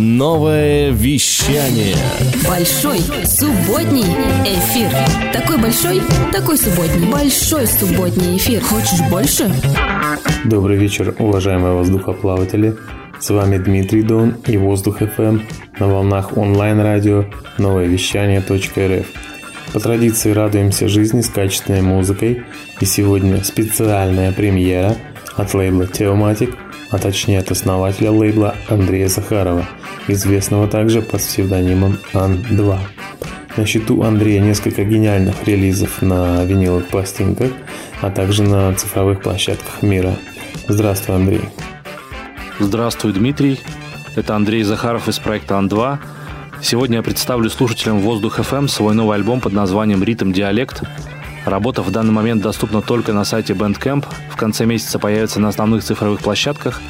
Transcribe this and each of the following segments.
Новое вещание. Большой субботний эфир. Такой большой, такой субботний. Большой субботний эфир. Хочешь больше? Добрый вечер, уважаемые воздухоплаватели. С вами Дмитрий Дон и Воздух FM на волнах онлайн-радио новое вещание.рф. По традиции радуемся жизни с качественной музыкой. И сегодня специальная премьера от лейбла Teomatic, а точнее от основателя лейбла Андрея Захарова, известного также под псевдонимом Ан-2. На счету Андрея несколько гениальных релизов на виниловых пластинках, а также на цифровых площадках мира. Здравствуй, Андрей. Здравствуй, Дмитрий. Это Андрей Захаров из проекта Ан-2. Сегодня я представлю слушателям Воздух FM свой новый альбом под названием «Ритм Диалект». Работа в данный момент доступна только на сайте Bandcamp. В конце месяца появится на основных цифровых площадках.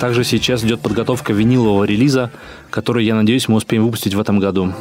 Также сейчас идет подготовка винилового релиза, который, я надеюсь, мы успеем выпустить в этом году.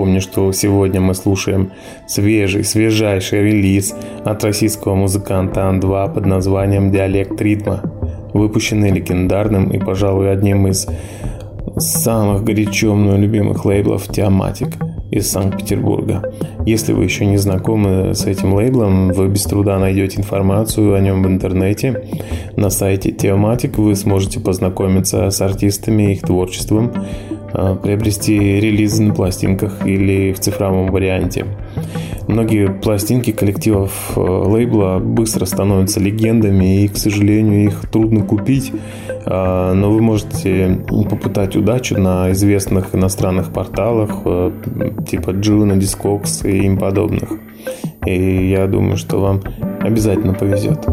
Напомню, что сегодня мы слушаем свежий, свежайший релиз от российского музыканта Ан-2 под названием «Диалект ритма», выпущенный легендарным и, пожалуй, одним из самых горячо мной любимых лейблов «Теоматик» из Санкт-Петербурга. Если вы еще не знакомы с этим лейблом, вы без труда найдете информацию о нем в интернете. На сайте Теоматик вы сможете познакомиться с артистами и их творчеством, приобрести релизы на пластинках или в цифровом варианте. Многие пластинки коллективов э, лейбла быстро становятся легендами, и, к сожалению, их трудно купить, а, но вы можете попытать удачу на известных иностранных порталах э, типа Juno, Discogs и им подобных. И я думаю, что вам обязательно повезет.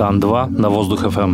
«Тан-2» на воздух ФМ.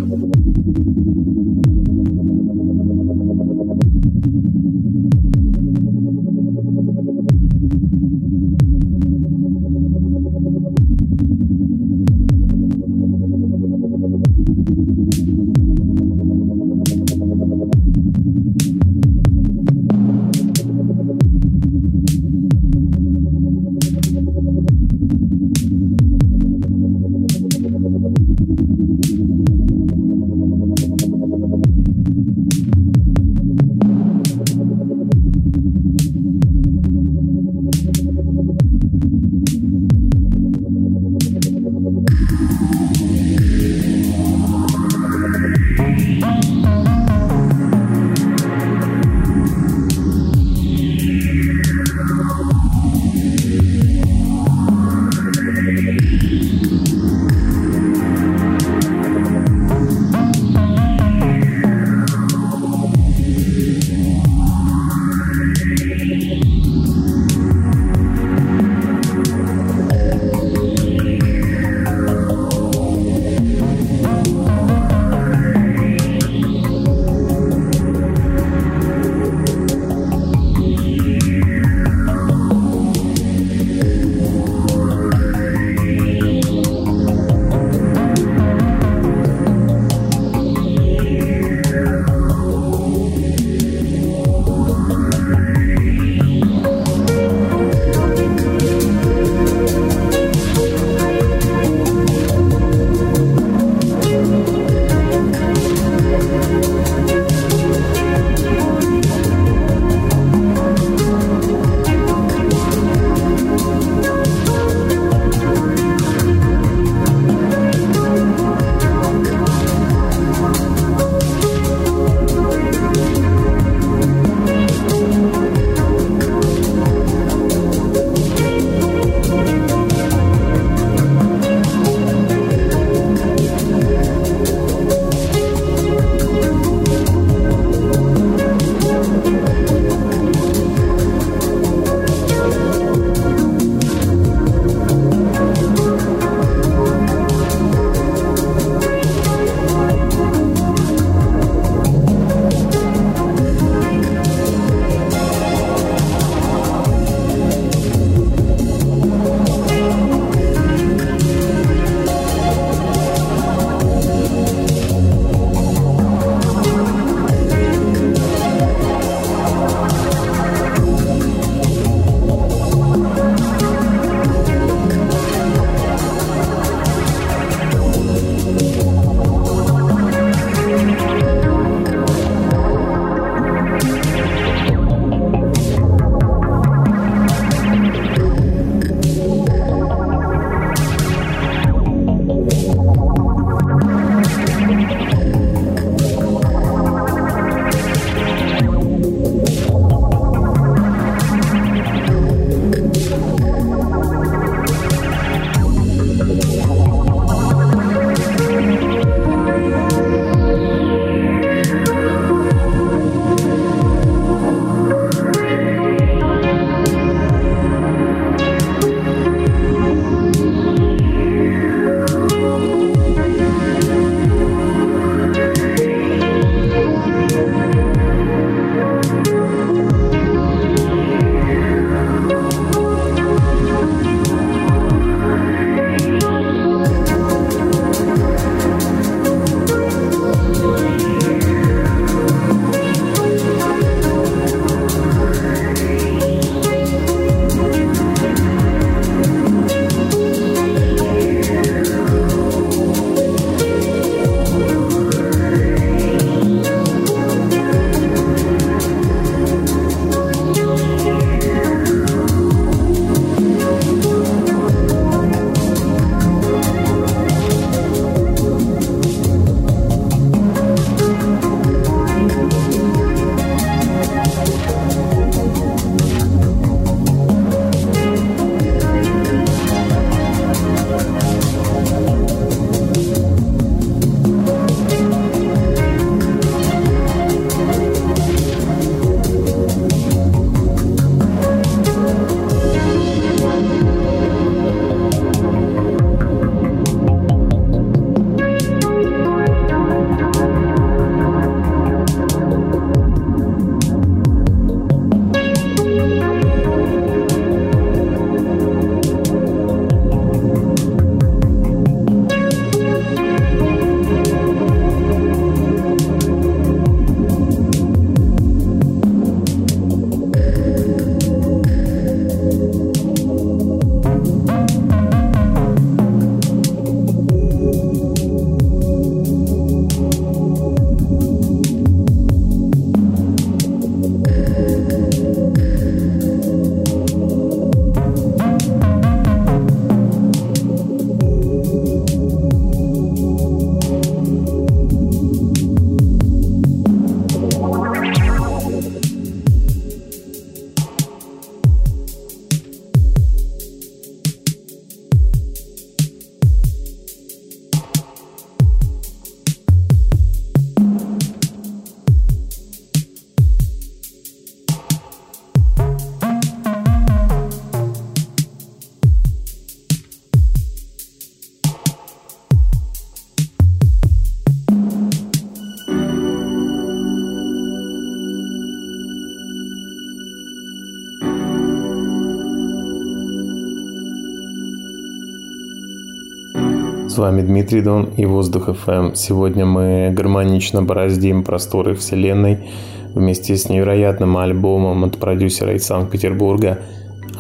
С вами Дмитрий Дон и Воздух FM. Сегодня мы гармонично бороздим просторы Вселенной вместе с невероятным альбомом от продюсера из Санкт-Петербурга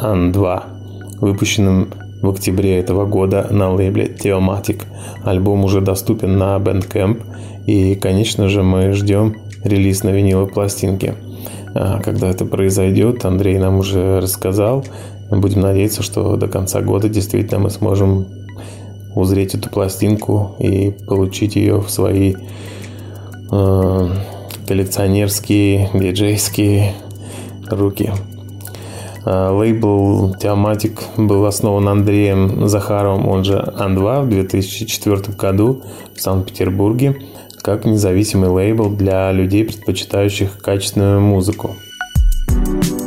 Ан-2, выпущенным в октябре этого года на лейбле Theomatic. Альбом уже доступен на Bandcamp и, конечно же, мы ждем релиз на виниловой пластинке. А, когда это произойдет, Андрей нам уже рассказал. Будем надеяться, что до конца года действительно мы сможем узреть эту пластинку и получить ее в свои э, коллекционерские, диджейские руки. Э, лейбл Теоматик был основан Андреем Захаровым, он же Ан-2, в 2004 году в Санкт-Петербурге как независимый лейбл для людей, предпочитающих качественную музыку. вами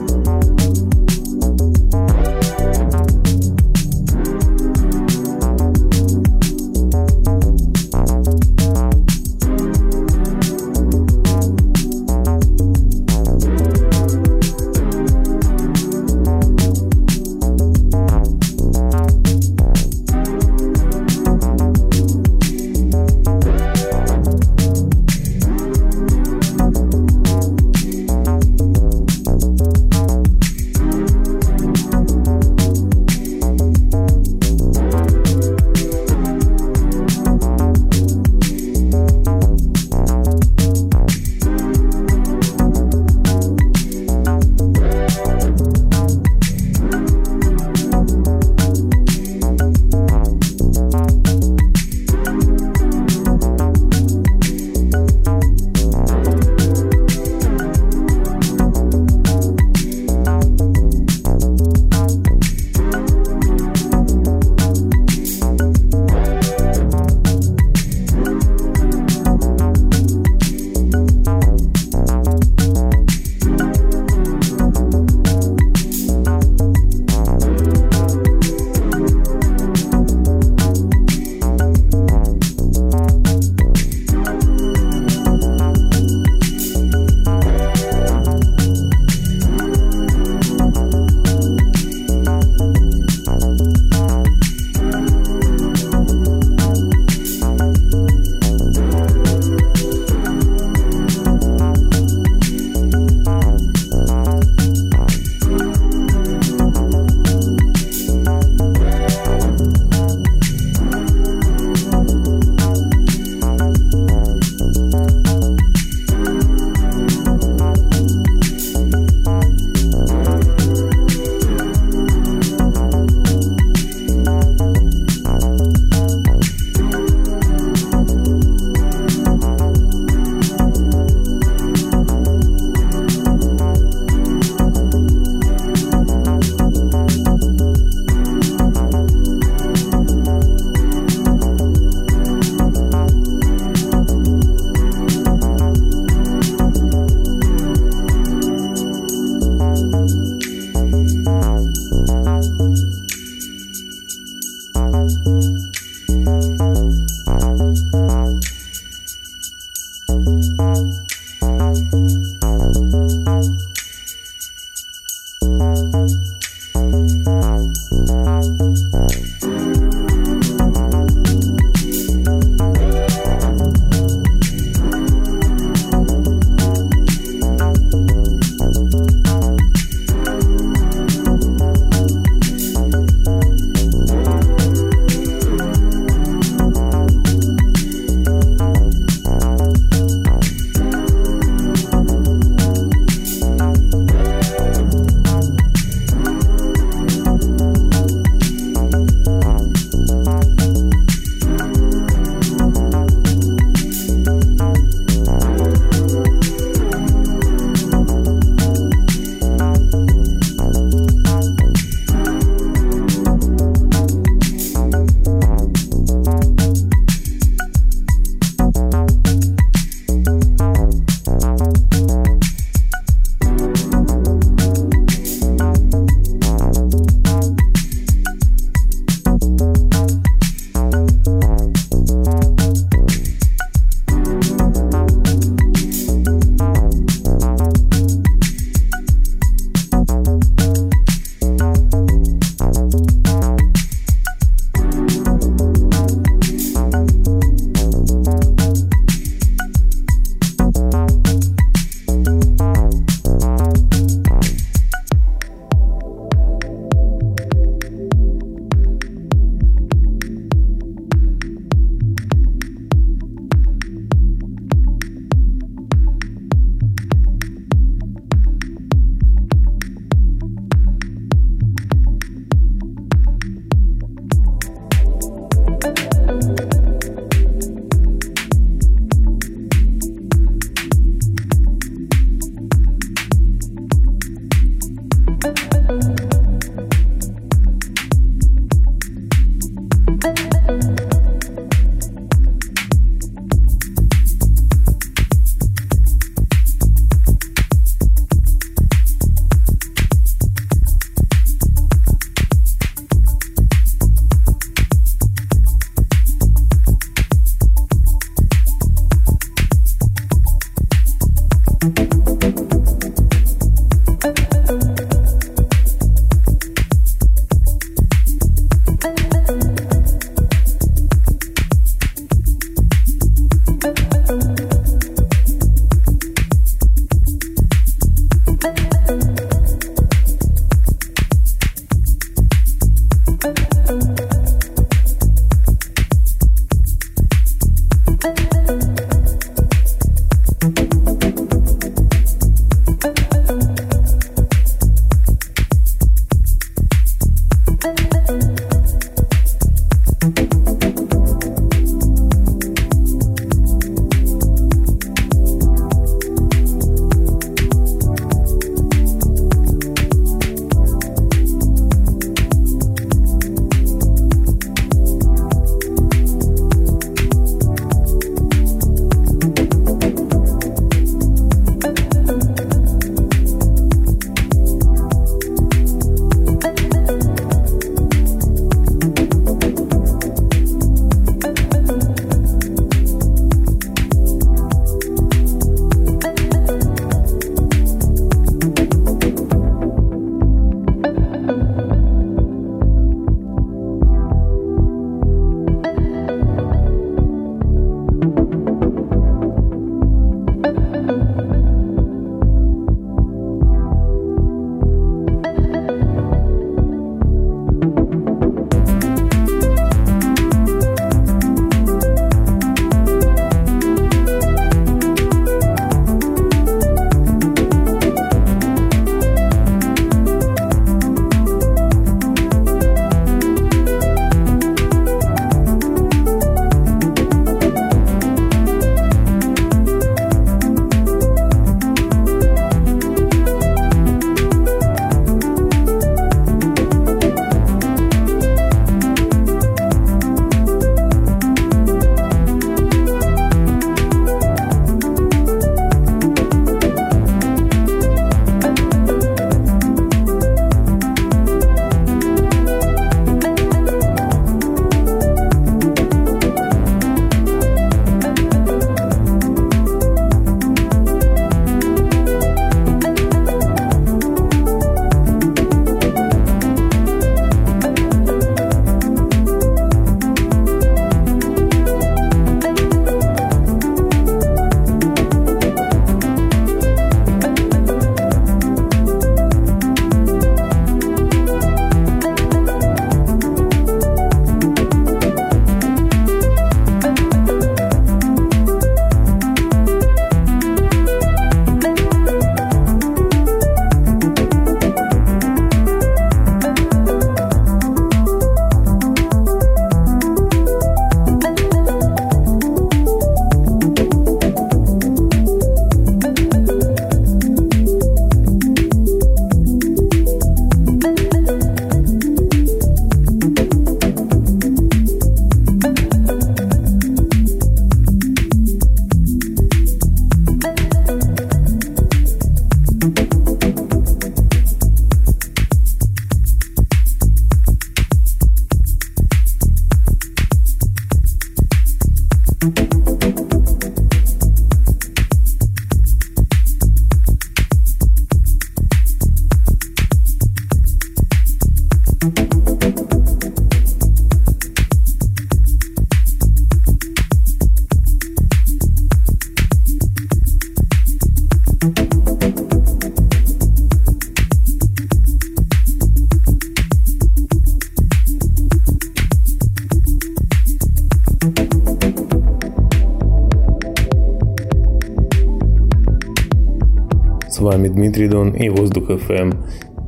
Дмитрий Дон и Воздух FM.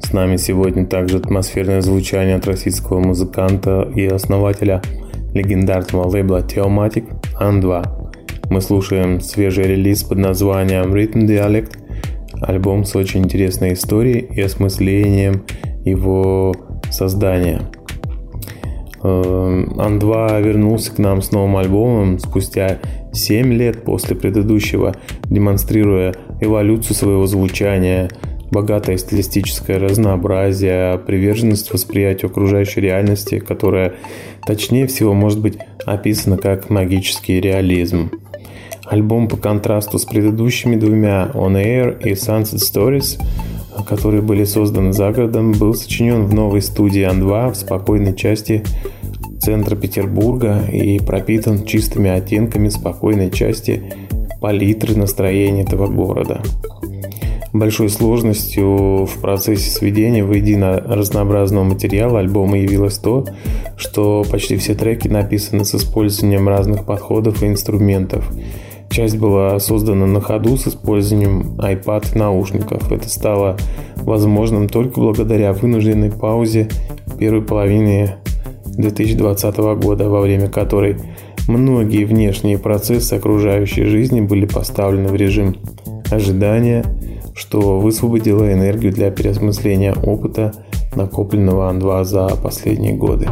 С нами сегодня также атмосферное звучание от российского музыканта и основателя легендарного лейбла Theomatic An2. Мы слушаем свежий релиз под названием Rhythm Dialect, альбом с очень интересной историей и осмыслением его создания. Эм, Ан-2 вернулся к нам с новым альбомом спустя 7 лет после предыдущего, демонстрируя эволюцию своего звучания, богатое стилистическое разнообразие, приверженность восприятию окружающей реальности, которая точнее всего может быть описана как магический реализм. Альбом по контрасту с предыдущими двумя On Air и Sunset Stories, которые были созданы за городом, был сочинен в новой студии Ан-2 в спокойной части центра Петербурга и пропитан чистыми оттенками спокойной части палитры настроения этого города. Большой сложностью в процессе сведения воедино разнообразного материала альбома явилось то, что почти все треки написаны с использованием разных подходов и инструментов. Часть была создана на ходу с использованием iPad и наушников. Это стало возможным только благодаря вынужденной паузе первой половины 2020 года, во время которой Многие внешние процессы окружающей жизни были поставлены в режим ожидания, что высвободило энергию для переосмысления опыта, накопленного Ан-2 за последние годы.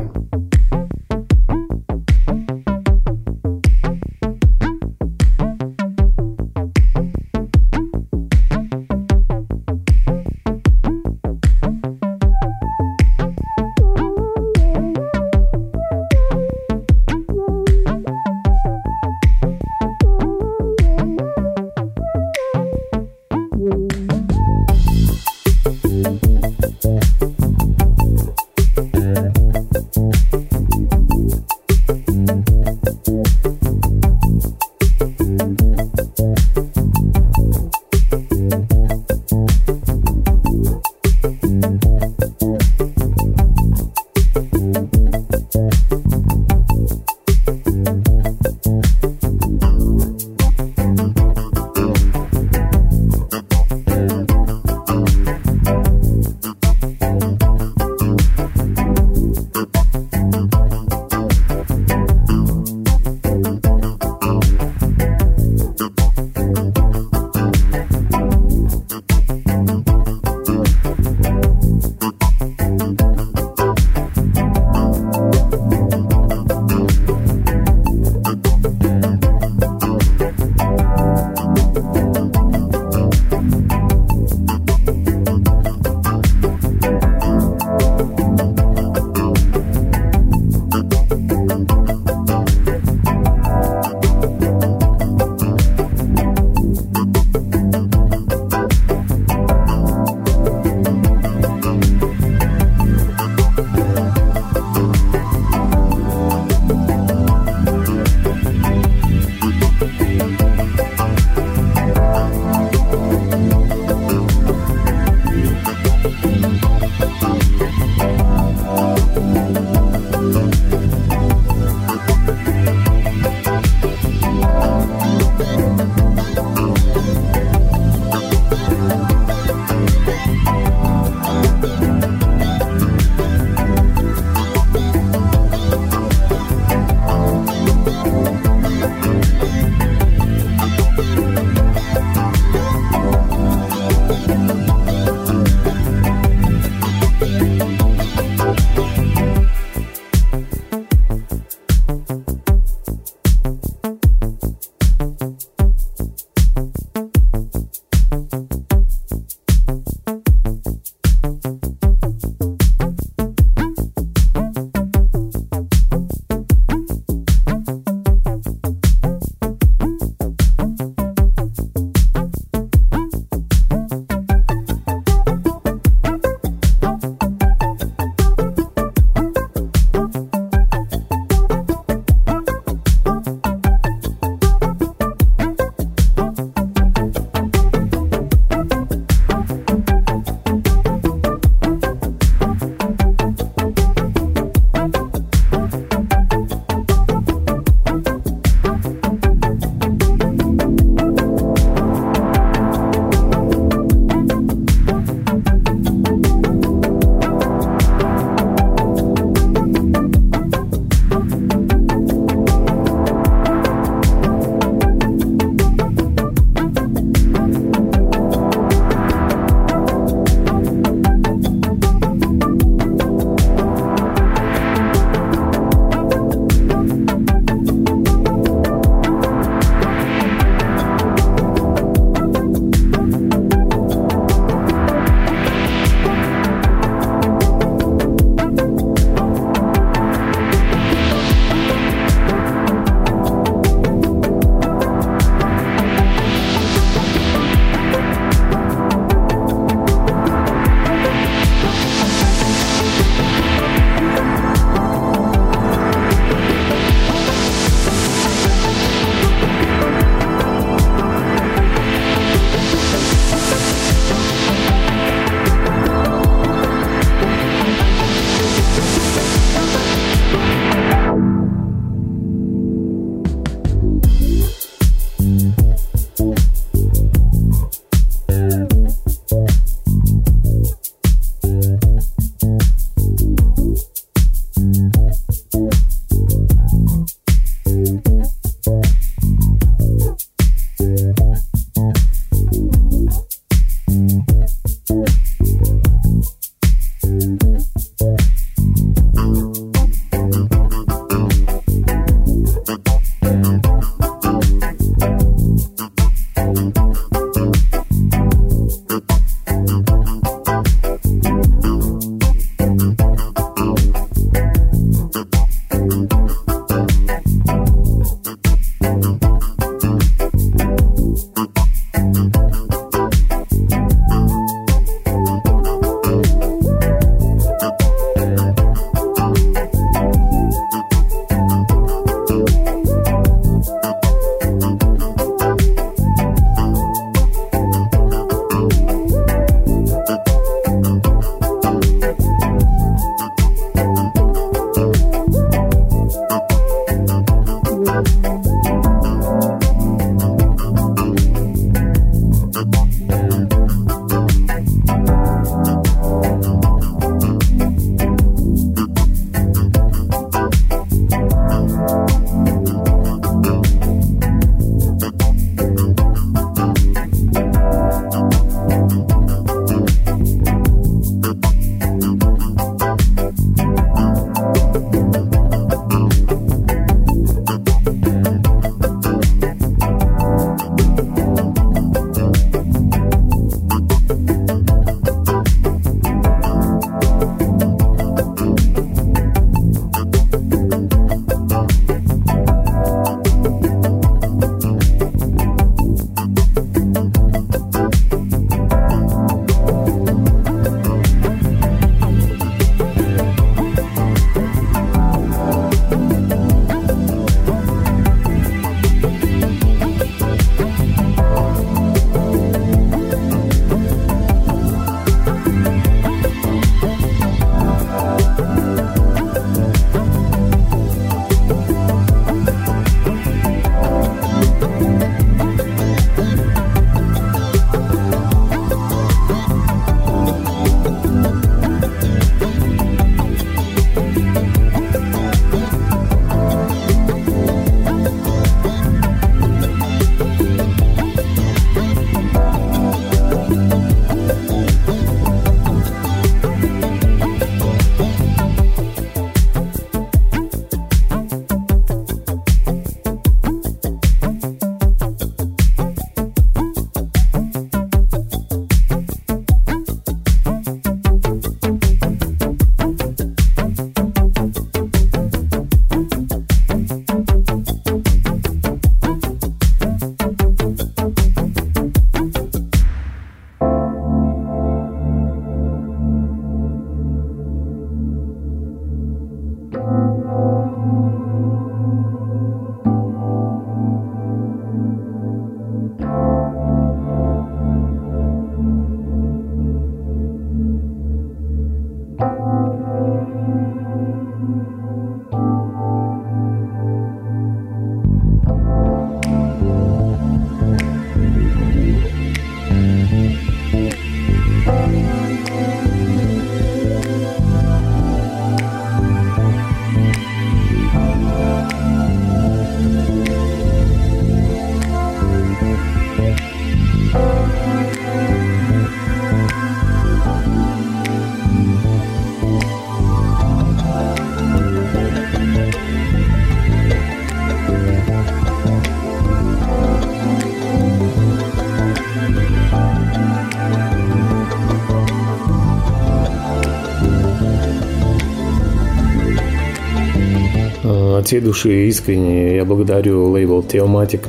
От всей души искренне я благодарю лейбл Theomatic,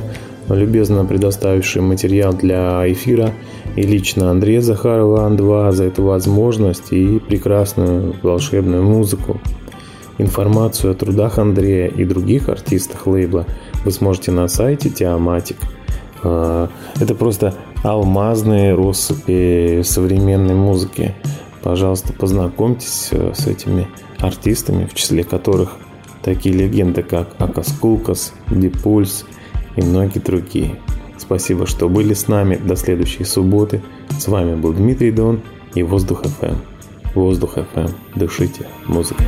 любезно предоставивший материал для эфира, и лично Андрея Захарова Ан-2 за эту возможность и прекрасную волшебную музыку. Информацию о трудах Андрея и других артистах лейбла вы сможете на сайте Теоматик. Это просто алмазные россыпи современной музыки. Пожалуйста, познакомьтесь э, с этими артистами, в числе которых такие легенды, как Акас Кулкас, Дипульс и многие другие. Спасибо, что были с нами. До следующей субботы. С вами был Дмитрий Дон и Воздух FM. Воздух FM. Дышите музыкой.